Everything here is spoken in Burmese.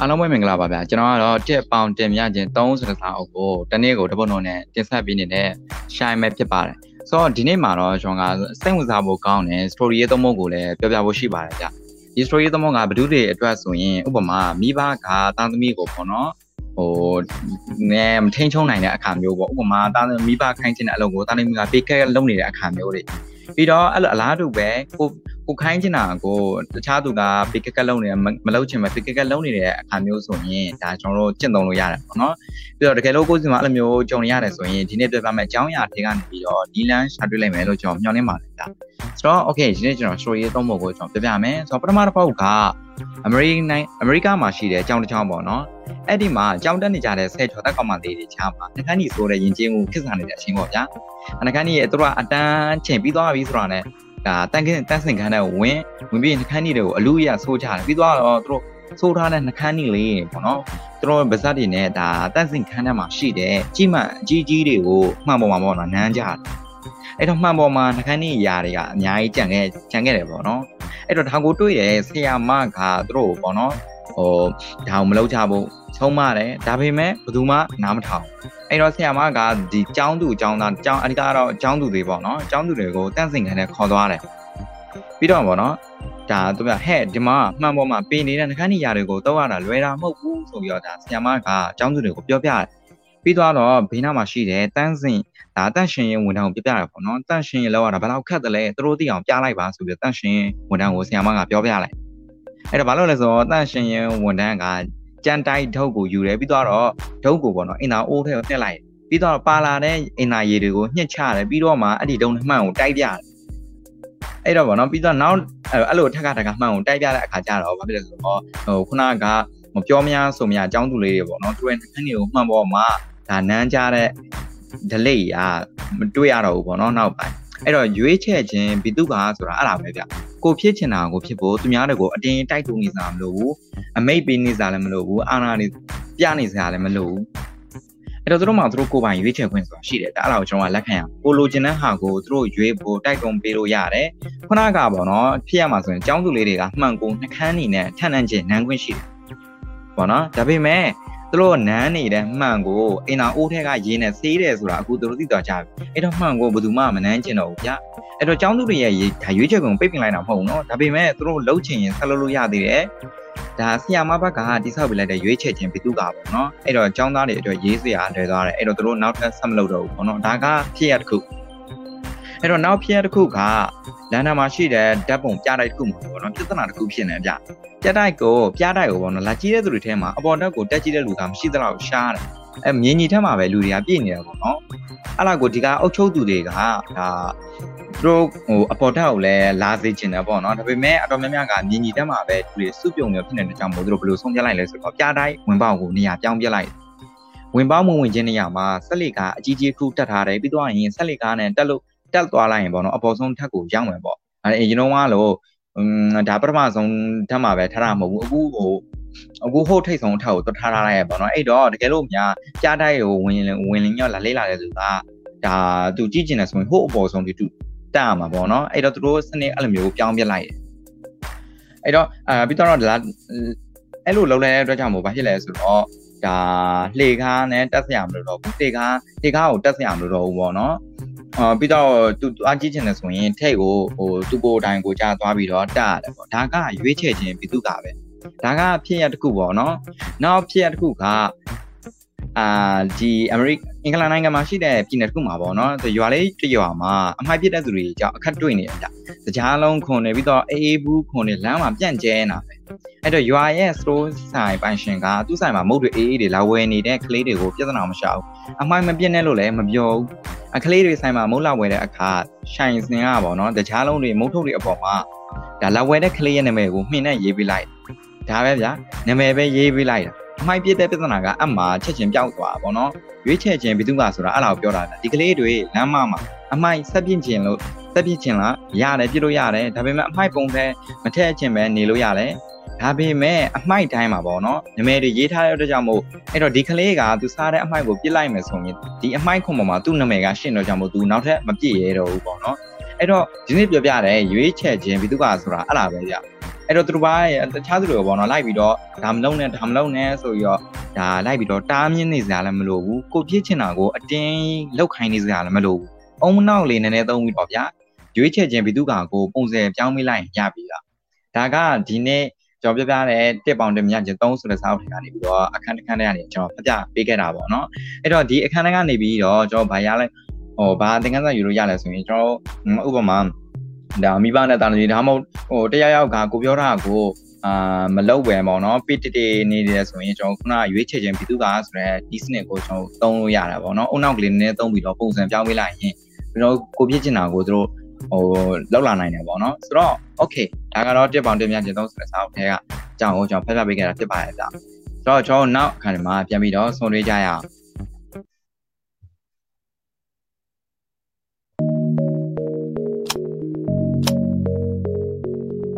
အားလုံးပဲမင်္ဂလာပါဗျာကျွန်တော်ကတော့တက်ပေါင်တင်မြခြင်း3ဆိုတဲ့စာအုပ်ကိုတနေ့ကိုတစ်ပုဒ်လုံးနဲ့တင်ဆက်ပေးနေတဲ့ shine မဲ့ဖြစ်ပါတယ်ဆိုတော့ဒီနေ့မှာတော့ကျွန်တော်ကစိတ်ဝင်စားဖို့ကောင်းတဲ့ story ရဲ့သုံးဖို့ကိုလည်းပြောပြဖို့ရှိပါတယ်ဗျဒီ story ရဲ့သုံးဖို့ကဘဒုတွေအတွက်ဆိုရင်ဥပမာမိဘကသားသမီးကိုပေါ့နော်ဟိုနဲမထိန်ချုံနိုင်တဲ့အခါမျိုးပေါ့ဥပမာသားသမီးမိဘခိုင်းချင်တဲ့အလုပ်ကိုသားသမီးကပေးခဲ့လုပ်နေတဲ့အခါမျိုးတွေပြီးတော့အဲ့လိုအလားတူပဲကို ကိုခိုင်းချင်တာကိုတခြားသူကပိကက်ကက်လုံးနေမလုပ်ချင်မဲ့ပိကက်ကက်လုံးနေတဲ့အခါမျိုးဆိုရင်ဒါကျွန်တော်တို့ကျင့်သုံးလို့ရတယ်ပေါ့နော်ပြီးတော့တကယ်လို့ကိုယ်စီမှာအဲ့လိုမျိုးကြုံရတယ်ဆိုရင်ဒီနေ့ပြပြမယ်အကြောင်းအရာတွေကနေပြီးတော့ဒီလန်ရှာတွေ့လိုက်မယ်လို့ကျွန်တော်မျှော်လင့်ပါတယ်ဗျာဆိုတော့ okay ဒီနေ့ကျွန်တော် story ရေးသုံးဖို့ကိုကျွန်တော်ပြပြမယ်ဆိုတော့ပထမတစ်ပုဒ်ကအမေရိကန်နိုင်အမေရိကမှာရှိတဲ့အကြောင်းတစ်ကြောင်းပေါ့နော်အဲ့ဒီမှာကြောင်းတက်နေကြတဲ့ဆဲချော်တက်ကောင်မလေးတွေချားမှာနှခမ်းကြီးဆိုတဲ့ယဉ်ကျေးမှုခစ်စားနေတဲ့အချင်းပေါ့ဗျာနှခမ်းကြီးရဲ့သူတို့ကအတန်းချိန်ပြီးသွားပြီဆိုတာနဲ့ ဒါတန်ခင်းတန်းစင်ခန်းတဲ့ဝင်ဝင်ပြီးနှခမ်းကြီးတွေကိုအလူရဆိုးချတယ်ပြီးသွားတော့သူတို့ဆိုးထားတဲ့နှခမ်းကြီးလေးပေါ့နော်သူတို့ဗဇက်တွေနဲ့ဒါတန်းစင်ခန်းထဲမှာရှိတဲ့ကြီးမှန်အကြီးကြီးတွေကိုမှန်ပေါ်မှာပေါ့နော်နန်းကြတယ်အဲ့တော့မှန်ပေါ်မှာနှခမ်းကြီးຢာတွေကအများကြီးကြံခဲ့ကြံခဲ့တယ်ပေါ့နော်အဲ့တော့ဒါကိုတွေ့ရဆရာမကသူတို့ပေါ့နော်ဟိုဒါကိုမလုပ်ချဖို့ ဆုံးမတယ်ဒါပေမဲ့ဘယ်သူမှနားမထောင်အဲ့တော့ဆရာမကဒီကျောင်းသူကျောင်းသားကျောင်းအဓိကတော့ကျောင်းသူတွေပေါ့နော်ကျောင်းသူတွေကိုတန့်စင်ခံနဲ့ခေါ်သွားတယ်ပြီးတော့ပေါ့နော်ဒါသူကဟဲ့ဒီမှာမှန်ပေါ်မှာပေးနေတဲ့နှခမ်းနေရာတွေကိုတောက်ရတာလွယ်တာမဟုတ်ဘူးဆိုပြီးတော့ဒါဆရာမကကျောင်းသူတွေကိုပြောပြတယ်ပြီးတော့ဘေးနားမှာရှိတဲ့တန်းစင်ဒါတန့်ရှင်ရင်ဝန်ထမ်းကိုပြပြရပေါ့နော်တန့်ရှင်ရင်လောက်ရတာဘယ်လောက်ခက်တယ်လဲသူတို့သိအောင်ပြလိုက်ပါဆိုပြီးတန့်ရှင်ဝန်ထမ်းကိုဆရာမကပြောပြလိုက်အဲ့တော့ဘာလို့လဲဆိုတော့တန့်ရှင်ရင်ဝန်ထမ်းက ကြံတိုက်ဒုတ်ကိုယူတယ်ပြီးတော့ဒုတ်ကိုပေါ့နော်အင်တာအိုးထဲကိုတက်လိုက်ပြီးတော့ပါလာတဲ့အင်တာရေတွေကိုညှစ်ချတယ်ပြီးတော့မှအဲ့ဒီဒုံနှမှန်ကိုတိုက်ပြတယ်အဲ့တော့ဗောနော်ပြီးတော့နောက်အဲ့လိုထက်ကထက်ကမှန်ကိုတိုက်ပြတဲ့အခါကျတော့ဘာဖြစ်လဲဆိုတော့ဟိုခုနကမပြောမရဆိုမြအကြောင်းသူလေးတွေပေါ့နော်သူရဲ့နှခမ်းတွေကိုမှန်ပေါ်မှာဒါနန်းကြတဲ့ delay อ่ะမတွေ့ရတော့ဘူးပေါ့နော်နောက်ပိုင်းအဲ့တော့ရွေးချယ်ခြင်းဘီတုကဆိုတာအဲ့ဒါပဲဗျ ကိုဖြစ်ချင်တာကိုဖြစ်ဖို့သူများတွေကိုအတင်းတိုက်တူနေစားမလို့ဘူးအမိတ်ပေးနေစားလည်းမလို့ဘူးအာနာနေပြနေစားလည်းမလို့ဘူးအဲ့တော့သူတို့မှသူတို့ကိုယ်ပိုင်ရွေးချယ်ခွင့်ဆိုတာရှိတယ်ဒါအဲ့ဒါကိုကျွန်တော်ကလက်ခံရကိုလိုချင်တဲ့ဟာကိုသူတို့ရွေးဖို့တိုက်တွန်းပေးလို့ရတယ်ခုနကပေါ့နော်ဖြစ်ရမှာဆိုရင်အကြောင်းသူလေးတွေကမှန်ကုန်နှခမ်းနေနဲ့ထန်ထန်ချင်းနန်းခွင့်ရှိတယ်ပေါ့နော်ဒါပေမဲ့သူတို့နန်းနေတဲ့မှန်ကိုအင်နာအိုးထက်ကရင်းနဲ့ဆေးတယ်ဆိုတာအခုသူတို့သိသွားကြပြီအဲ့တော့မှန်ကိုဘယ်သူမှမနန်းကျင်တော့ဘူးဗျ အဲ့တော့ចောင်းသူတွေရဲ့ဒါရွေးချက်ကုန်ပိတ်ပင်လိုက်တာမဟုတ်ဘူးเนาะဒါပေမဲ့သူတို့လှုပ်ချင်ရင်ဆက်လုပ်လို့ရသေးတယ်ဒါဆီယာမဘက်ကတိဆောက်ပြလိုက်တဲ့ရွေးချယ်ခြင်းဘီသူကပေါ့နော်အဲ့တော့ចောင်းသားတွေအတွက်ရေးစရာလွယ်သွားတယ်အဲ့တော့သူတို့နောက်ထပ်ဆက်မလုပ်တော့ဘူးပေါ့နော်ဒါကဖြစ်ရတစ်ခုအဲ့တော့နောက်ဖြစ်ရတစ်ခုကလန်နာမှာရှိတဲ့ဓာတ်ပုံပြတိုက်တစ်ခုမှာပေါ့နော်ပြဿနာတစ်ခုဖြစ်နေကြပြတိုက်ကိုပြတိုက်ကိုပေါ့နော်လာကြည့်တဲ့သူတွေထဲမှာအပေါ်ဓာတ်ကိုတက်ကြည့်တဲ့လူကမရှိသလောက်ရှားတယ် အဲမြင်းကြီးထက်မှာပဲလူတွေကပြည့်နေတာပေါ့နော်အဲ့လာကိုဒီကအုတ်ချုပ်သူတွေကဒါသူတို့ဟိုအပေါ်ဓာတ်ကိုလည်းလာစေချင်တယ်ပေါ့နော်ဒါပေမဲ့အတော်များများကမြင်းကြီးတက်မှာပဲသူတွေစုပြုံနေဖြစ်နေတဲ့ကြောင့်မို့သူတို့ဘယ်လိုဆုံးဖြတ်လိုက်လဲဆိုတော့ပြတိုင်းဝင်ပေါက်ကိုနေရာပြောင်းပြလိုက်ဝင်ပေါက်မဝင်ခြင်းနေရာမှာဆက်လက်ကအကြီးကြီးခုတက်ထားတယ်ပြီးတော့ရင်ဆက်လက်ကားနဲ့တက်လို့တက်သွားလိုက်ရင်ပေါ့နော်အပေါ်ဆုံးထက်ကိုရောက်မယ်ပေါ့အဲအရင်တော့ကလို့ဒါပထမဆုံးဓာတ်မှာပဲထားတာမဟုတ်ဘူးအခုဟို အခုဟိုထိတ်ဆုံးထက်ကိုတွထားထားလိုက်ရပေါ့နော်အဲ့တော့တကယ်လို့များကြားတိုက်ကိုဝင်ဝင်လင်းရောလာလေးလာတဲ့သူကဒါသူကြည့်ကျင်တယ်ဆိုရင်ဟိုအပေါ်ဆုံးဒီသူတက်ရမှာပေါ့နော်အဲ့တော့သူတို့စနစ်အဲ့လိုမျိုးပြောင်းပြလိုက်တယ်အဲ့တော့အာပြီးတော့ဒါအဲ့လိုလုံးလဲတဲ့အတွက်ကြောင့်မို့ဘာဖြစ်လဲဆိုတော့ဒါလှေကားနဲ့တက်ဆရာမလို့တော့ဘူးလှေကားလှေကားကိုတက်ဆရာမလို့တော့ဘူးပေါ့နော်အာပြီးတော့သူအားကြည့်ချင်တယ်ဆိုရင်ထိတ်ကိုဟိုသူကိုတိုင်ကိုကြားသွားပြီးတော့တက်ရတယ်ပေါ့ဒါကရွေးချယ်ခြင်းပြီးသူကပဲ ဒါကဖြစ်ရတစ်ခုပေါ့နော်နောက်ဖြစ်ရတစ်ခုကအာဒီအမေရိအင်္ဂလန်နိုင်ငံမှာရှိတဲ့ပြည်နယ်တစ်ခုမှာပေါ့နော်ရွာလေးတစ်ရွာမှာအမိုက်ပြစ်တဲ့သူတွေကြောင့်အခက်တွေ့နေတယ်ဗျတကြားလုံးခွန်နေပြီးတော့အေးအေးဘူးခွန်နေလမ်းမှာပြန့်ကျဲနေတာပဲအဲ့တော့ရွာရဲ့ store ဆိုင်ပိုင်ရှင်ကသူ့ဆိုင်မှာမုတ်တွေအေးအေးတွေလာဝယ်နေတဲ့ကလေးတွေကိုပြဿနာမရှာဘူးအမိုက်မပြစ်နဲ့လို့လည်းမပြောဘူးအခလေးတွေဆိုင်မှာမုတ်လာဝယ်တဲ့အခါရှိုင်စင်ကပေါ့နော်တကြားလုံးတွေမုတ်ထုတ်တွေအပေါ်မှာဒါလာဝယ်တဲ့ကလေးရဲ့နာမည်ကိုမှင်နဲ့ရေးပေးလိုက် ဒါပဲဗျာနာမည်ပဲရေးပေးလိုက်တာအမိုက်ပြတဲ့ပြဿနာကအမှချက်ချင်းပြောက်သွားပါတော့ရွေးချယ်ခြင်းဘယ်သူကဆိုတာအဲ့လောက်ပြောတာဒီကလေးတွေလမ်းမမှာအမိုက်ဆက်ပြင့်ခြင်းလို့ဆက်ပြင့်ခြင်းလားရတယ်ပြလို့ရတယ်ဒါပေမဲ့အမိုက်ပုံထဲမထည့်ခြင်းပဲနေလို့ရတယ်ဒါပေမဲ့အမိုက်တိုင်းမှာပေါ့နော်နမဲတွေရေးထားတဲ့အတွက်ကြောင့်မို့အဲ့တော့ဒီကလေးကသူစားတဲ့အမိုက်ကိုပြစ်လိုက်မယ်ဆိုရင်ဒီအမိုက်ခွန်ပေါ်မှာသူ့နာမည်ကရှင်းတော့ကြောင့်မို့သူနောက်ထပ်မပြည့်ရဲတော့ဘူးပေါ့နော်အဲ့တော့ဒီနေ့ပြောပြတဲ့ရွေးချယ်ခြင်းဘယ်သူကဆိုတာအဲ့လားပဲကြ အဲ့တော့သူတို့ဘာတခြားသူတွေပေါ့နော်လိုက်ပြီးတော့ဒါမလုံးနဲ့ဒါမလုံးနဲ့ဆိုပြီးတော့ဒါလိုက်ပြီးတော့တားမြင့်နေစရာလည်းမလိုဘူးကိုပြစ်ချင်တာကိုအတင်းလောက်ခိုင်းနေစရာလည်းမလိုဘူးအုံနောက်လေးနည်းနည်းသုံးပြီးတော့ဗျာရွေးချယ်ခြင်းဘီသူကကိုပုံစံပြောင်းမိလိုက်ရင်ရပြီလားဒါကဒီနေ့ကျွန်တော်ပြပြတဲ့တစ်ပေါင်တစ်မြတ်ချင်း3ဆိုတဲ့စာအုပ်ထဲကနေပြီးတော့အခန်းတစ်ခန်းထဲကနေကျွန်တော်ဖတ်ပြပေးခဲ့တာပေါ့နော်အဲ့တော့ဒီအခန်းထဲကနေပြီးတော့ကျွန်တော်ဗာရလဲဟိုဘာသင်ခန်းစာယူလို့ရလဲဆိုရင်ကျွန်တော်ဥပမာ ဒါမိဘနဲ့တာနေဒါမှမဟုတ်ဟိုတယောက်ယောက်ကကိုပြောတာကိုအာမလောက်ပဲပေါ့နော်ပိတတေနေတယ်ဆိုရင်ကျွန်တော်ခုနရွေးချယ်ခြင်းဘီသူကဆိုတဲ့ဒီစနစ်ကိုကျွန်တော်သုံးလို့ရတာပေါ့နော်အုံနောက်ကလေးနည်းနည်းသုံးပြီးတော့ပုံစံပြောင်းပေးလိုက်ရင်ကျွန်တော်ကိုပြစ်ချင်တာကိုသူတို့ဟိုလောက်လာနိုင်တယ်ပေါ့နော်ဆိုတော့ okay ဒါကတော့တစ်ပေါင်တစ်မြတ်ကျသုံးဆိုတဲ့စာအုပ်ထဲကအကြောင်းကိုကျွန်တော်ဖတ်ပြပေးခဲ့တာဖြစ်ပါတယ်ဗျဆိုတော့ကျွန်တော်နောက်အခါမှာပြန်ပြီးတော့ဆွေးနွေးကြရအောင်